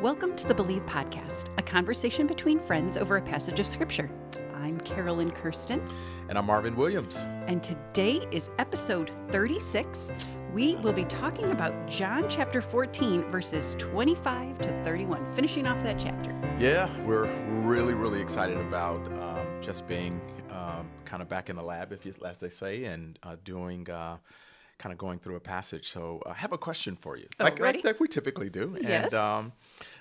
Welcome to the Believe Podcast, a conversation between friends over a passage of Scripture. I'm Carolyn Kirsten. And I'm Marvin Williams. And today is episode 36. We will be talking about John chapter 14, verses 25 to 31, finishing off that chapter. Yeah, we're really, really excited about um, just being um, kind of back in the lab, if you, as they say, and uh, doing. Uh, kind of going through a passage. So uh, I have a question for you, oh, like, like, like, we typically do. Yes. And um,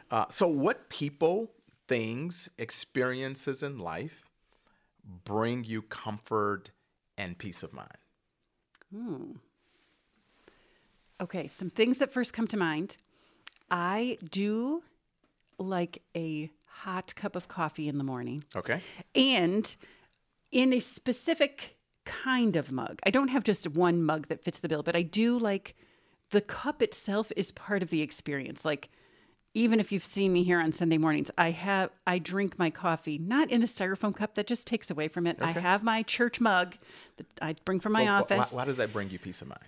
uh, so, what people, things, experiences in life bring you comfort and peace of mind? Hmm. Okay, some things that first come to mind. I do like a hot cup of coffee in the morning. Okay. And in a specific kind of mug. I don't have just one mug that fits the bill, but I do like the cup itself is part of the experience. Like even if you've seen me here on Sunday mornings, I have I drink my coffee not in a styrofoam cup that just takes away from it. Okay. I have my church mug that I bring from my well, office. Why, why does that bring you peace of mind?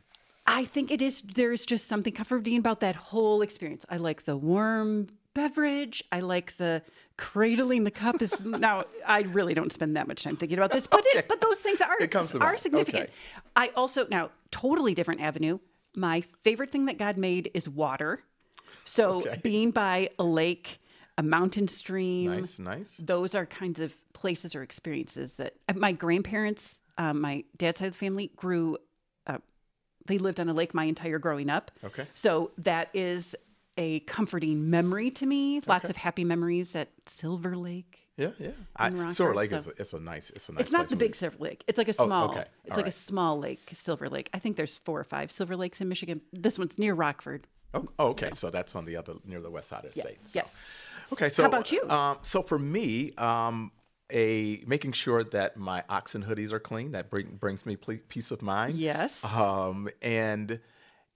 I think it is there's just something comforting about that whole experience. I like the warm beverage. I like the cradling the cup is now I really don't spend that much time thinking about this, but okay. it, but those things are are significant. Okay. I also now totally different avenue. My favorite thing that God made is water. So okay. being by a lake, a mountain stream, nice, nice. Those are kinds of places or experiences that uh, my grandparents, um, my dad's side of the family grew. Uh, they lived on a lake my entire growing up. Okay. So that is a comforting memory to me. Lots of happy memories at Silver Lake. Yeah, yeah. I, Silver Lake so. is it's a nice it's a nice. It's not the big Silver Lake. It's like a small. Oh, okay. It's All like a small lake, Silver Lake. I think there's four or five Silver Lakes in Michigan. This one's near Rockford. Oh, oh okay. So. so. that's on the other near the west side of the yeah. state. So. Yeah. Okay. So how about you? Um, so for me, um, a making sure that my oxen hoodies are clean that bring, brings me peace of mind. Yes. Um, and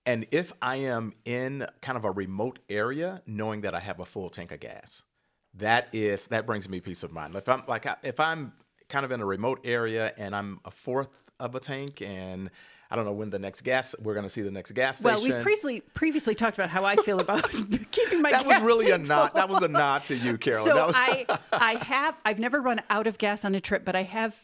and if I am in kind of a remote area, knowing that I have a full tank of gas, that is that brings me peace of mind. If I'm like if I'm kind of in a remote area and I'm a fourth of a tank and I don't know when the next gas we're going to see the next gas station. Well, we've previously previously talked about how I feel about keeping my. Gas. That was really a nod. That was a nod to you, Carol. So was... I I have I've never run out of gas on a trip, but I have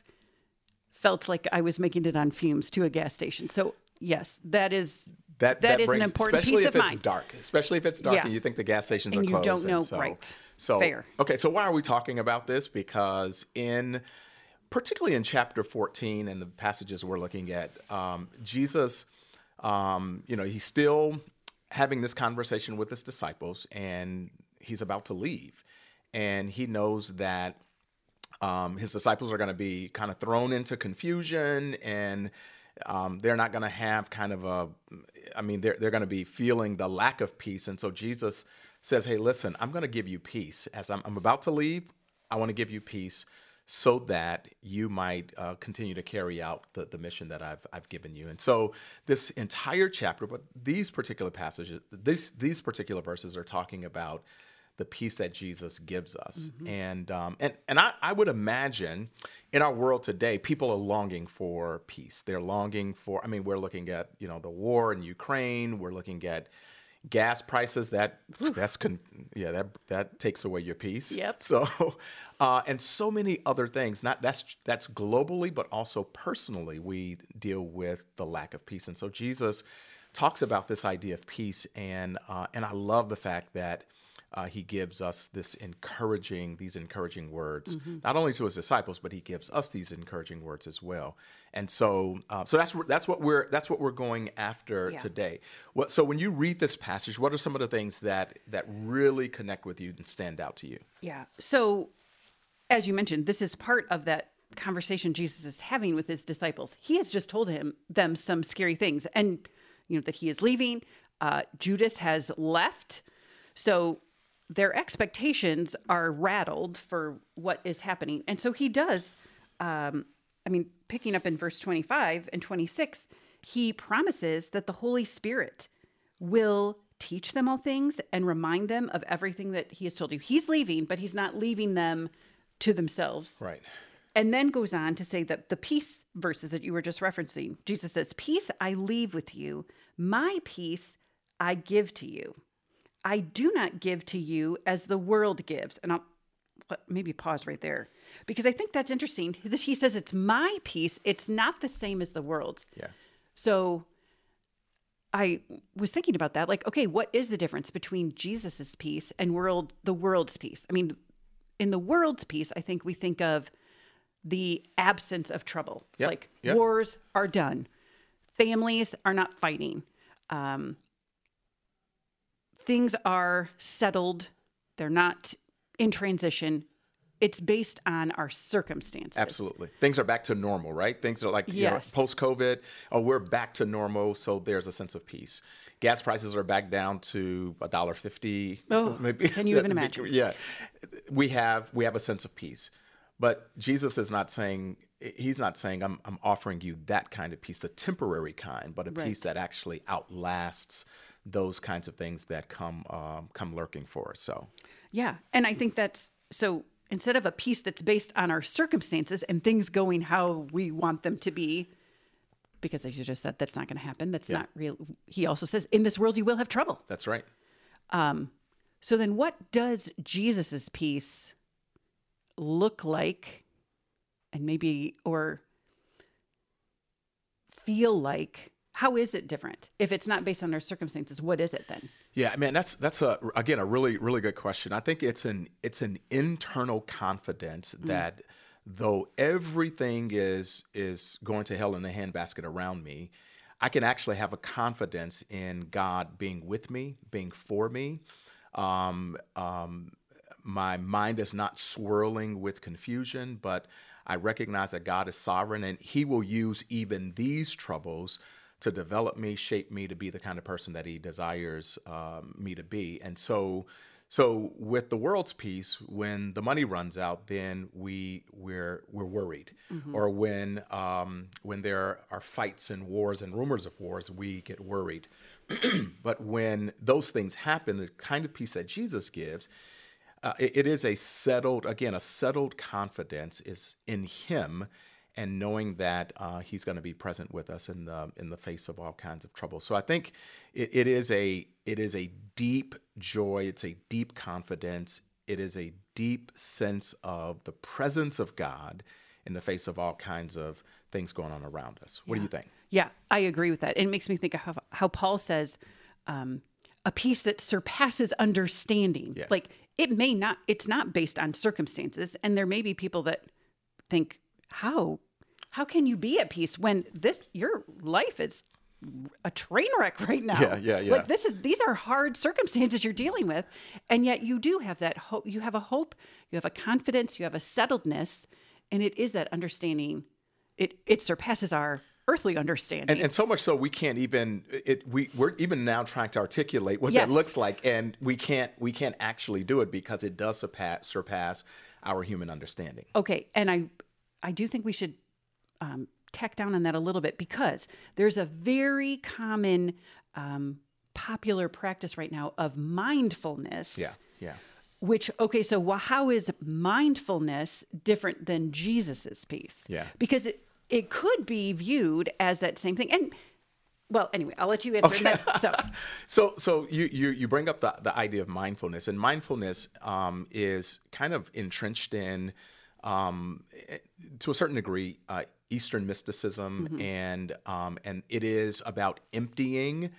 felt like I was making it on fumes to a gas station. So yes, that is that that, that is brings, an important especially piece if of it's mind. dark, especially if it's dark yeah. and you think the gas stations and are closed. you don't know, so, right? So fair. Okay, so why are we talking about this? Because in particularly in chapter 14 and the passages we're looking at, um, Jesus, um, you know, he's still having this conversation with his disciples, and he's about to leave, and he knows that. Um, his disciples are going to be kind of thrown into confusion and um, they're not going to have kind of a, I mean, they're, they're going to be feeling the lack of peace. And so Jesus says, Hey, listen, I'm going to give you peace. As I'm, I'm about to leave, I want to give you peace so that you might uh, continue to carry out the, the mission that I've, I've given you. And so this entire chapter, but these particular passages, these, these particular verses are talking about the peace that Jesus gives us. Mm-hmm. And um, and and I, I would imagine in our world today, people are longing for peace. They're longing for. I mean, we're looking at you know the war in Ukraine. We're looking at gas prices. That that's con- yeah that that takes away your peace. Yep. So. Uh, and so many other things. Not that's that's globally, but also personally, we deal with the lack of peace. And so Jesus talks about this idea of peace, and uh, and I love the fact that uh, he gives us this encouraging, these encouraging words, mm-hmm. not only to his disciples, but he gives us these encouraging words as well. And so, uh, so that's that's what we're that's what we're going after yeah. today. What, so when you read this passage, what are some of the things that that really connect with you and stand out to you? Yeah. So, as you mentioned, this is part of that conversation Jesus is having with his disciples. He has just told him them some scary things, and you know that he is leaving. Uh, Judas has left. So their expectations are rattled for what is happening. And so he does, um, I mean, picking up in verse 25 and 26, he promises that the Holy Spirit will teach them all things and remind them of everything that he has told you. He's leaving, but he's not leaving them to themselves. Right. And then goes on to say that the peace verses that you were just referencing, Jesus says, Peace I leave with you, my peace I give to you. I do not give to you as the world gives. And I'll maybe pause right there because I think that's interesting. This he says it's my peace. It's not the same as the world's. Yeah. So I was thinking about that. Like, okay, what is the difference between Jesus's peace and world the world's peace? I mean, in the world's peace, I think we think of the absence of trouble. Yep, Like yep. wars are done, families are not fighting, um, things are settled. They're not in transition. It's based on our circumstances. Absolutely. Things are back to normal, right? Things are like you know, post COVID. Oh, we're back to normal. So there's a sense of peace. Gas prices are back down to a dollar fifty. Oh, can you even imagine? Yeah, we have we have a sense of peace, but Jesus is not saying he's not saying I'm I'm offering you that kind of peace, a temporary kind, but a Right. peace that actually outlasts those kinds of things that come um, come lurking for us. So Yeah. And I think that's so instead of a peace that's based on our circumstances and things going how we want them to be, because as you just said, that's not going to happen. That's not real. He also says, in this world, you will have trouble. that's right. Um, So then what does Jesus's peace look like and maybe, or feel like? How is it different? If it's not based on our circumstances, what is it then? Yeah, man, that's that's a again a really really good question. I think it's an it's an internal confidence that though everything is is going to hell in a handbasket around me, I can actually have a confidence in God being with me, being for me. Um, um, my mind is not swirling with confusion, but I recognize that God is sovereign and He will use even these troubles to develop me, shape me to be the kind of person that He desires um, me to be. And so, so with the world's peace, when the money runs out, then we we're we're worried, or when um, when there are fights and wars and rumors of wars, we get worried. but when those things happen, the kind of peace that Jesus gives, uh, it- it is a settled, again, a settled confidence is in Him, and knowing that uh, He's going to be present with us in the in the face of all kinds of trouble. So I think it, it is a it is a deep joy. It's a deep confidence. It is a deep sense of the presence of God in the face of all kinds of things going on around us. What do you think? Yeah, I agree with that. It makes me think of how, how Paul says, um, a peace that surpasses understanding. Yeah. Like it may not, it's not based on circumstances. And there may be people that think, how, how can you be at peace when this, your life is a train wreck right now? Yeah, yeah, yeah. Like this is, these are hard circumstances you're dealing with. And yet you do have that hope. You have a hope, you have a confidence, you have a settledness. And it is that understanding. It, it surpasses our earthly understanding. And, and so much so we can't even it we we're even now trying to articulate what Yes. that looks like and we can't we can't actually do it because it does surpass surpass our human understanding. Okay, and I I do think we should um, tack down on that a little bit because there's a very common um, popular practice right now of mindfulness. Yeah. Yeah. Which okay, so wh- how is mindfulness different than Jesus's peace? Yeah. because it it could be viewed as that same thing. And well, anyway, I'll let you answer that. So So, so you you you bring up the the idea of mindfulness, and mindfulness um, is kind of entrenched in, um, to a certain degree, uh, Eastern mysticism, and um, and it is about emptying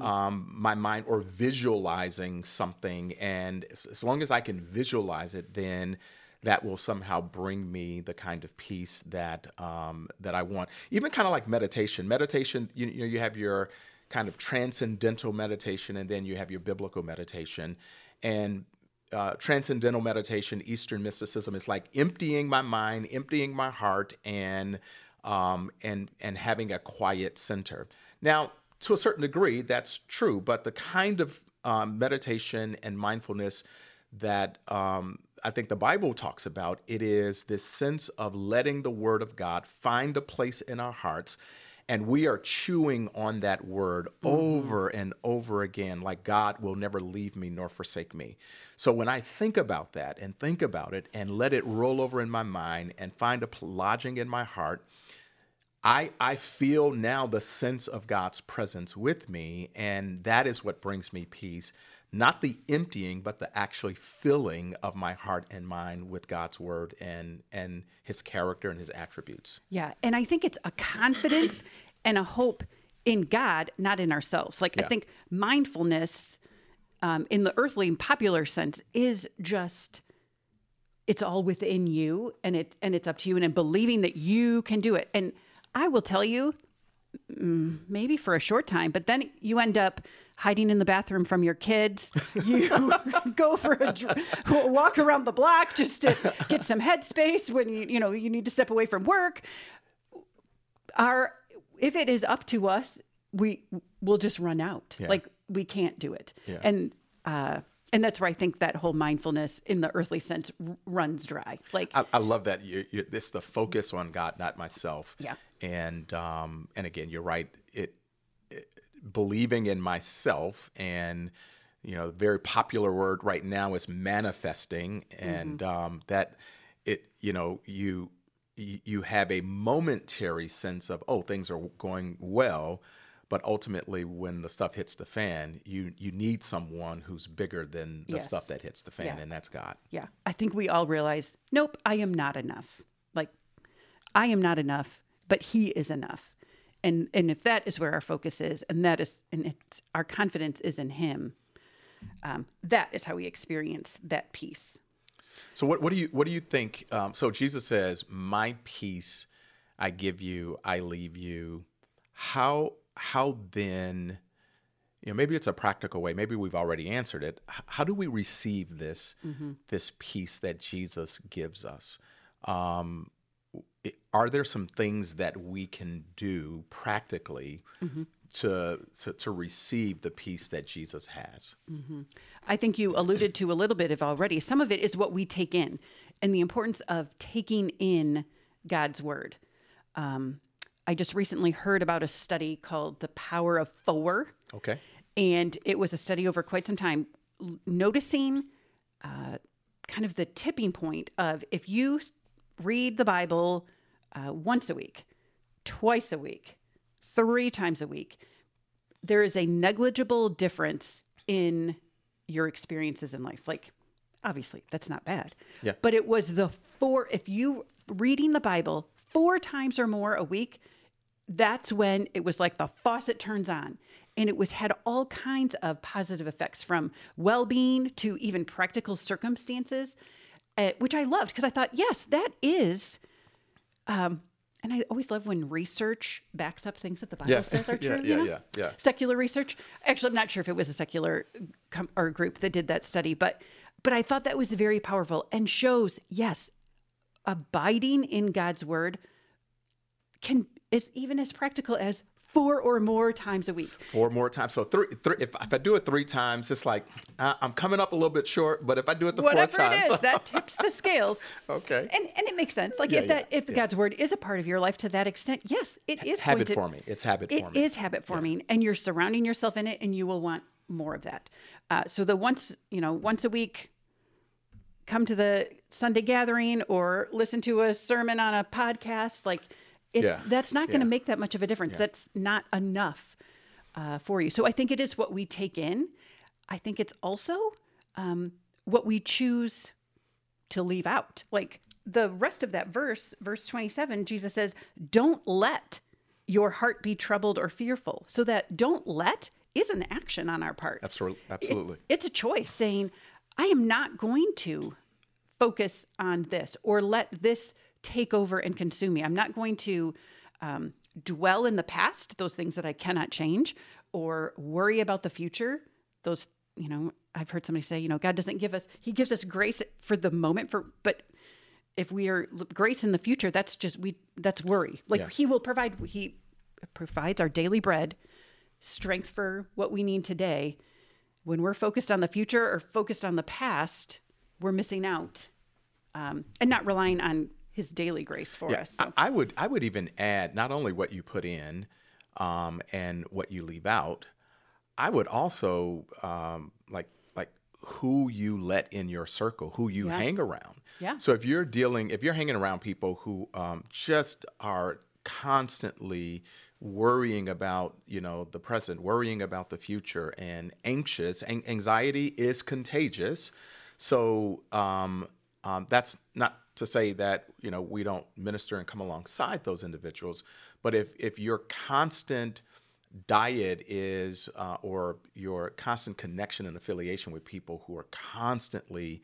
um, my mind or visualizing something, and as, as long as I can visualize it, then that will somehow bring me the kind of peace that um, that I want. Even kind of like meditation. Meditation, you, you know, you have your kind of transcendental meditation, and then you have your biblical meditation. And uh, transcendental meditation, Eastern mysticism, is like emptying my mind, emptying my heart, and um, and and having a quiet center. Now, to a certain degree, that's true, but the kind of um, meditation and mindfulness that um, I think the Bible talks about, it is this sense of letting the Word of God find a place in our hearts. And we are chewing on that word mm. over and over again, like God will never leave me nor forsake me. So when I think about that and think about it and let it roll over in my mind and find a lodging in my heart, I, I feel now the sense of God's presence with me, and that is what brings me peace, not the emptying, but the actually filling of my heart and mind with God's word and and His character and His attributes. Yeah, and I think it's a confidence and a hope in God, not in ourselves. Like I think mindfulness, um, in the earthly and popular sense, is just it's all within you, and it and it's up to you, and in believing that you can do it. And I will tell you, maybe for a short time, but then you end up hiding in the bathroom from your kids. You go for a dr- walk around the block just to get some headspace when you you know you need to step away from work. Our if it is up to us, we will just run out. Yeah. Like we can't do it, Yeah. and uh, and that's where I think that whole mindfulness in the earthly sense r- runs dry. Like I, I love that you you it's the focus on God, not myself. Yeah. And um and again, you're right. It, it believing in myself and you know, the very popular word right now is manifesting, and um, that it you know you you you have a momentary sense of oh things are going well. But ultimately, when the stuff hits the fan, you you need someone who's bigger than the Yes. stuff that hits the fan, Yeah. and that's God. Yeah. I think we all realize, nope, I am not enough. Like I am not enough, but he is enough. And and if that is where our focus is, and that is and it's our confidence is in him, um, that is how we experience that peace. So what, what do you what do you think? Um, so Jesus says, "My peace I give you, I leave you." How how then? You know, maybe it's a practical way. Maybe we've already answered it. How do we receive this this peace that Jesus gives us? Um, i- are there some things that we can do practically to, to to receive the peace that Jesus has? I think you alluded to a little bit of already. Some of it is what we take in and the importance of taking in God's word. Um, I just recently heard about a study called The Power of Four. Okay. And it was a study over quite some time, l- noticing uh, kind of the tipping point of if you read the Bible uh, once a week, twice a week, three times a week, there is a negligible difference in your experiences in life. Like, obviously, that's not bad. Yeah. But it was the four, if you reading the Bible four times or more a week, that's when it was like the faucet turns on and it was had all kinds of positive effects from well-being to even practical circumstances uh, which i loved because i thought yes that is um, and i always love when research backs up things that the bible Yeah. says are Yeah, true yeah, you know? yeah, yeah. secular research actually i'm not sure if it was a secular com- or group that did that study but but i thought that was very powerful and shows yes abiding in god's word can is even as practical as four or more times a week. four more times. So three, three if, if I do it three times, it's like uh, I'm coming up a little bit short. But if I do it the Whatever four times, it is, that tips the scales. okay, And and it makes sense. Like Yeah, if that yeah, if yeah. God's word is a part of your life to that extent, yes, it is habit to, forming. It's habit It forming. is habit forming, and you're surrounding yourself in it, and you will want more of that. Uh, so the once you know once a week, come to the Sunday gathering or listen to a sermon on a podcast. Like it's Yeah, that's not going to yeah. make that much of a difference. That's not enough uh, for you. So I think it is what we take in. I think it's also um, what we choose to leave out. Like the rest of that verse, verse 27, Jesus says, Don't let your heart be troubled or fearful. So that don't let is an action on our part. Absolutely, It- absolutely. it's a choice saying, I am not going to focus on this or let this take over and consume me. I'm not going to um, dwell in the past, those things that I cannot change, or worry about the future. Those, you know, I've heard somebody say, you know, God doesn't give us, He gives us grace for the moment, for, but if we are grace in the future, that's just, we, that's worry. Like Yeah. He will provide, He provides our daily bread, strength for what we need today when we're focused on the future or focused on the past, we're missing out um, and not relying on His daily grace for us. So, I, I would I would even add not only what you put in um, and what you leave out. I would also um, like like who you let in your circle, who you Yeah. hang around. Yeah. So if you're dealing, if you're hanging around people who um, just are constantly worrying about you know the present worrying about the future and anxious An- anxiety is contagious so um, um, that's not to say that you know we don't minister and come alongside those individuals but if if your constant diet is uh, or your constant connection and affiliation with people who are constantly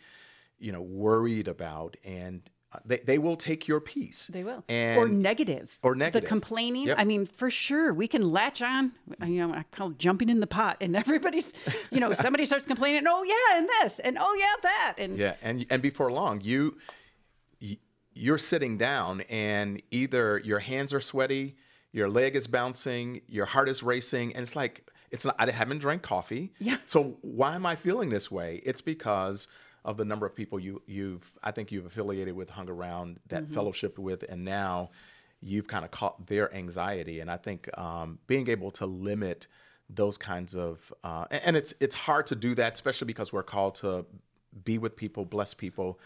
you know worried about and uh, they, they will take your peace. They will. And, or negative. Or negative. The complaining. Yep. I mean, for sure, we can latch on. You know, I call it jumping in the pot, and everybody's, you know, somebody starts complaining. Oh yeah, and this, and oh yeah, that, and yeah, and and before long, you you're sitting down, and either your hands are sweaty, your leg is bouncing, your heart is racing, and it's like it's not. I haven't drank coffee. Yeah. So why am I feeling this way? It's because of the number of people you you've I think you've affiliated with, hung around, that mm-hmm. fellowshiped with, and now you've kind of caught their anxiety. And I think um, being able to limit those kinds of uh, and it's it's hard to do that, especially because we're called to be with people, bless people.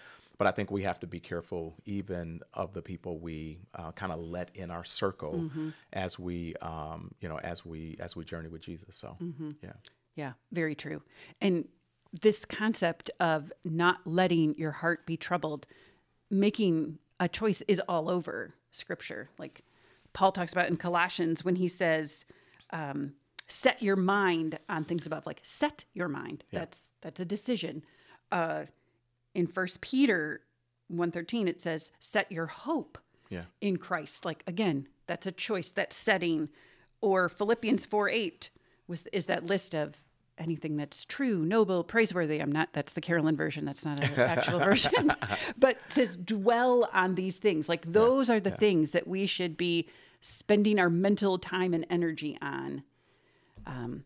But I think we have to be careful, even of the people we uh, kind of let in our circle mm-hmm. as we, um, you know, as we as we journey with Jesus. So, mm-hmm. yeah, yeah, very true. And this concept of not letting your heart be troubled, making a choice is all over scripture. Like Paul talks about in Colossians when he says, um, set your mind on things above, like set your mind. Yeah. That's that's a decision. Uh, in First Peter 113, it says, set your hope yeah. in Christ. Like again, that's a choice, that setting. Or Philippians 4 8 was is that list of anything that's true, noble, praiseworthy. I'm not, that's the Carolyn version. That's not an actual version. but says dwell on these things. Like those yeah, are the yeah. things that we should be spending our mental time and energy on. Um,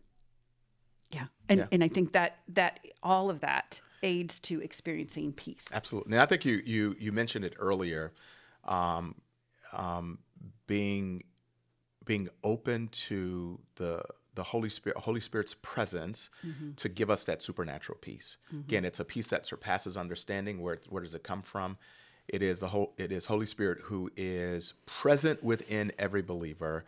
yeah. And, yeah. and I think that, that all of that aids to experiencing peace. Absolutely. And I think you, you, you mentioned it earlier, um, um, being, being open to the the Holy Spirit, Holy Spirit's presence mm-hmm. to give us that supernatural peace. Mm-hmm. Again, it's a peace that surpasses understanding. Where where does it come from? It is the whole. It is Holy Spirit who is present within every believer,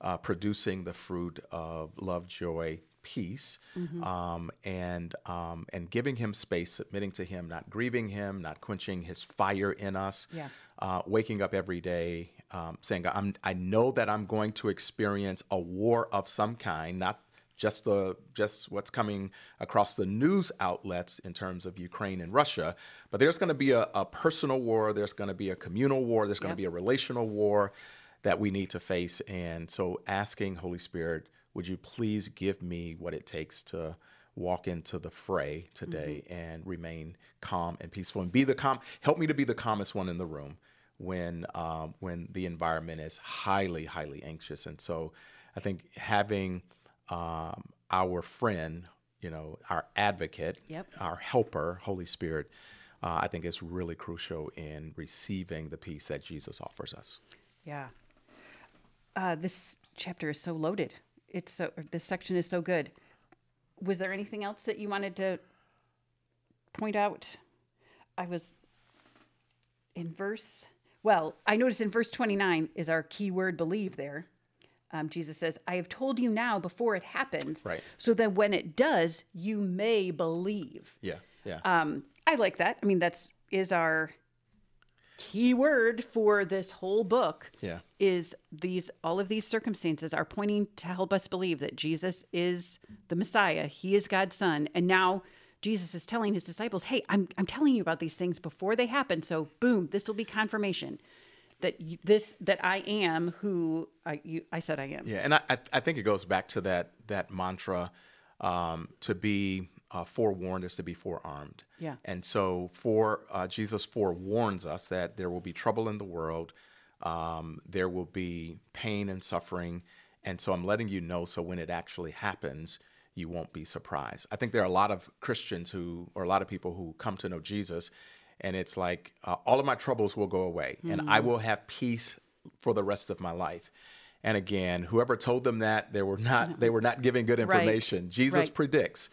uh, producing the fruit of love, joy, peace, mm-hmm. um, and um, and giving Him space, submitting to Him, not grieving Him, not quenching His fire in us. Yeah. Uh, waking up every day um, saying, I'm, I know that I'm going to experience a war of some kind, not just the just what's coming across the news outlets in terms of Ukraine and Russia, but there's going to be a, a, personal war, there's going to be a communal war, there's going yep. to be a relational war that we need to face. And so, asking Holy Spirit, would you please give me what it takes to walk into the fray today mm-hmm. and remain calm and peaceful and be the calm help me to be the calmest one in the room when um, when the environment is highly highly anxious and so i think having um, our friend you know our advocate yep. our helper holy spirit uh, i think is really crucial in receiving the peace that jesus offers us yeah uh, this chapter is so loaded it's so this section is so good was there anything else that you wanted to point out i was in verse well, I notice in verse 29 is our key word believe there. Um, Jesus says, I have told you now before it happens. Right. So that when it does, you may believe. Yeah. Yeah. Um, I like that. I mean, that's is our key word for this whole book. Yeah. Is these all of these circumstances are pointing to help us believe that Jesus is the Messiah. He is God's son. And now Jesus is telling his disciples, "Hey, I'm I'm telling you about these things before they happen. So, boom, this will be confirmation that you, this that I am who I you, I said I am." Yeah, and I I think it goes back to that that mantra um, to be uh, forewarned is to be forearmed. Yeah. And so, for uh, Jesus forewarns us that there will be trouble in the world, um, there will be pain and suffering, and so I'm letting you know. So when it actually happens, you won't be surprised. I think there are a lot of Christians who, or a lot of people who come to know Jesus, and it's like uh, all of my troubles will go away, mm-hmm. and I mm. will have peace for the rest of my life. And again, whoever told them that they were not they were not giving good information. Right. Jesus right. predicts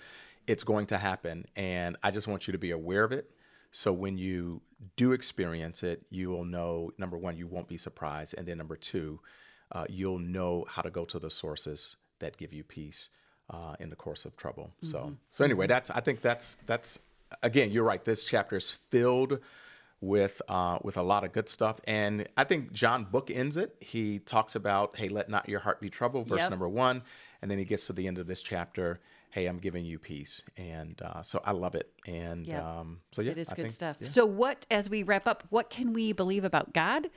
it's going to happen, and I just want you to be aware of it. So when you do experience it, you will know number one, you won't be surprised, and then number two, uh, you'll know how to go to the sources that give you peace uh, in the course of trouble. So, so anyway, that's I think that's that's again, you're right. This chapter is filled with uh, with a lot of good stuff, and I think John bookends it. He talks about, "Hey, let not your heart be troubled," verse Yep. number one, and then he gets to the end of this chapter. Hey, I'm giving you peace, and uh, so I love it. And Yep. um, so yeah, It is I good think- stuff. yeah. So, what, as we wrap up, what can we believe about God,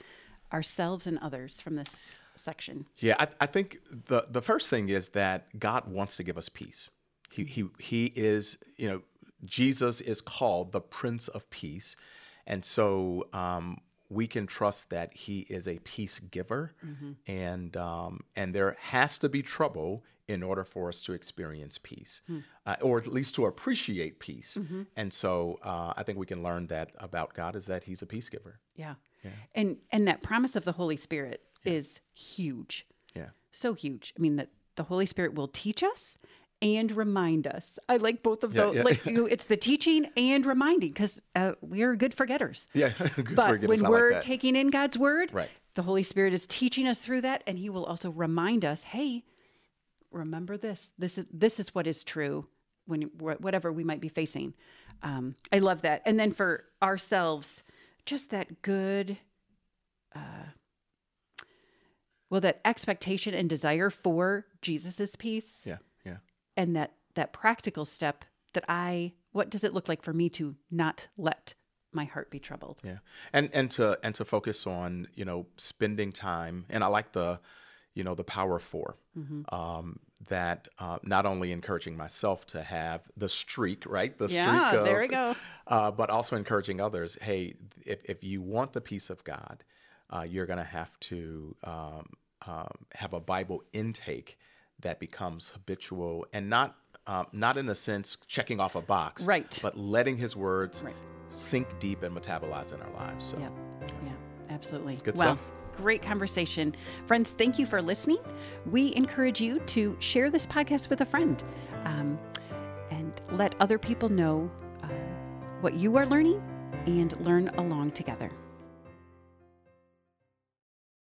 ourselves, and others from this section? Yeah, I, I think the the first thing is that God wants to give us peace. He he he is you know Jesus is called the Prince of Peace, and so um, we can trust that He is a peace giver, and um, and there has to be trouble in order for us to experience peace, uh, or at least to appreciate peace. And so uh, I think we can learn that about God is that He's a peace giver. Yeah. And and that promise of the Holy Spirit is huge. Yeah. So huge. I mean that the Holy Spirit will teach us and remind us. I like both of Yeah, those. yeah. Like you it's the teaching and reminding because uh, we are good forgetters. Yeah, good But forget- when we're that. taking in God's word, Right. the Holy Spirit is teaching us through that, and He will also remind us, "Hey, remember this. This is this is what is true when whatever we might be facing." Um, I love that. And then for ourselves, just that good, uh, well, that expectation and desire for Jesus's peace, yeah. And that that practical step that I. What does it look like for me to not let my heart be troubled? Yeah, and and to and to focus on you know spending time, and I like the you know the power of 4 Mm-hmm. um, that uh, not only encouraging myself to have the streak, right, the Yeah, streak of, there we go. uh, but also encouraging others. Hey, if if you want the peace of God, uh, you're going to have to um, um, have a Bible intake that becomes habitual and not. Um, not in a sense checking off a box, Right. But letting His words Right. sink deep and metabolize in our lives. So. Yeah, yeah, absolutely. Good well, stuff. great conversation. Friends, thank you for listening. We encourage you to share this podcast with a friend um, and let other people know uh, what you are learning and learn along together.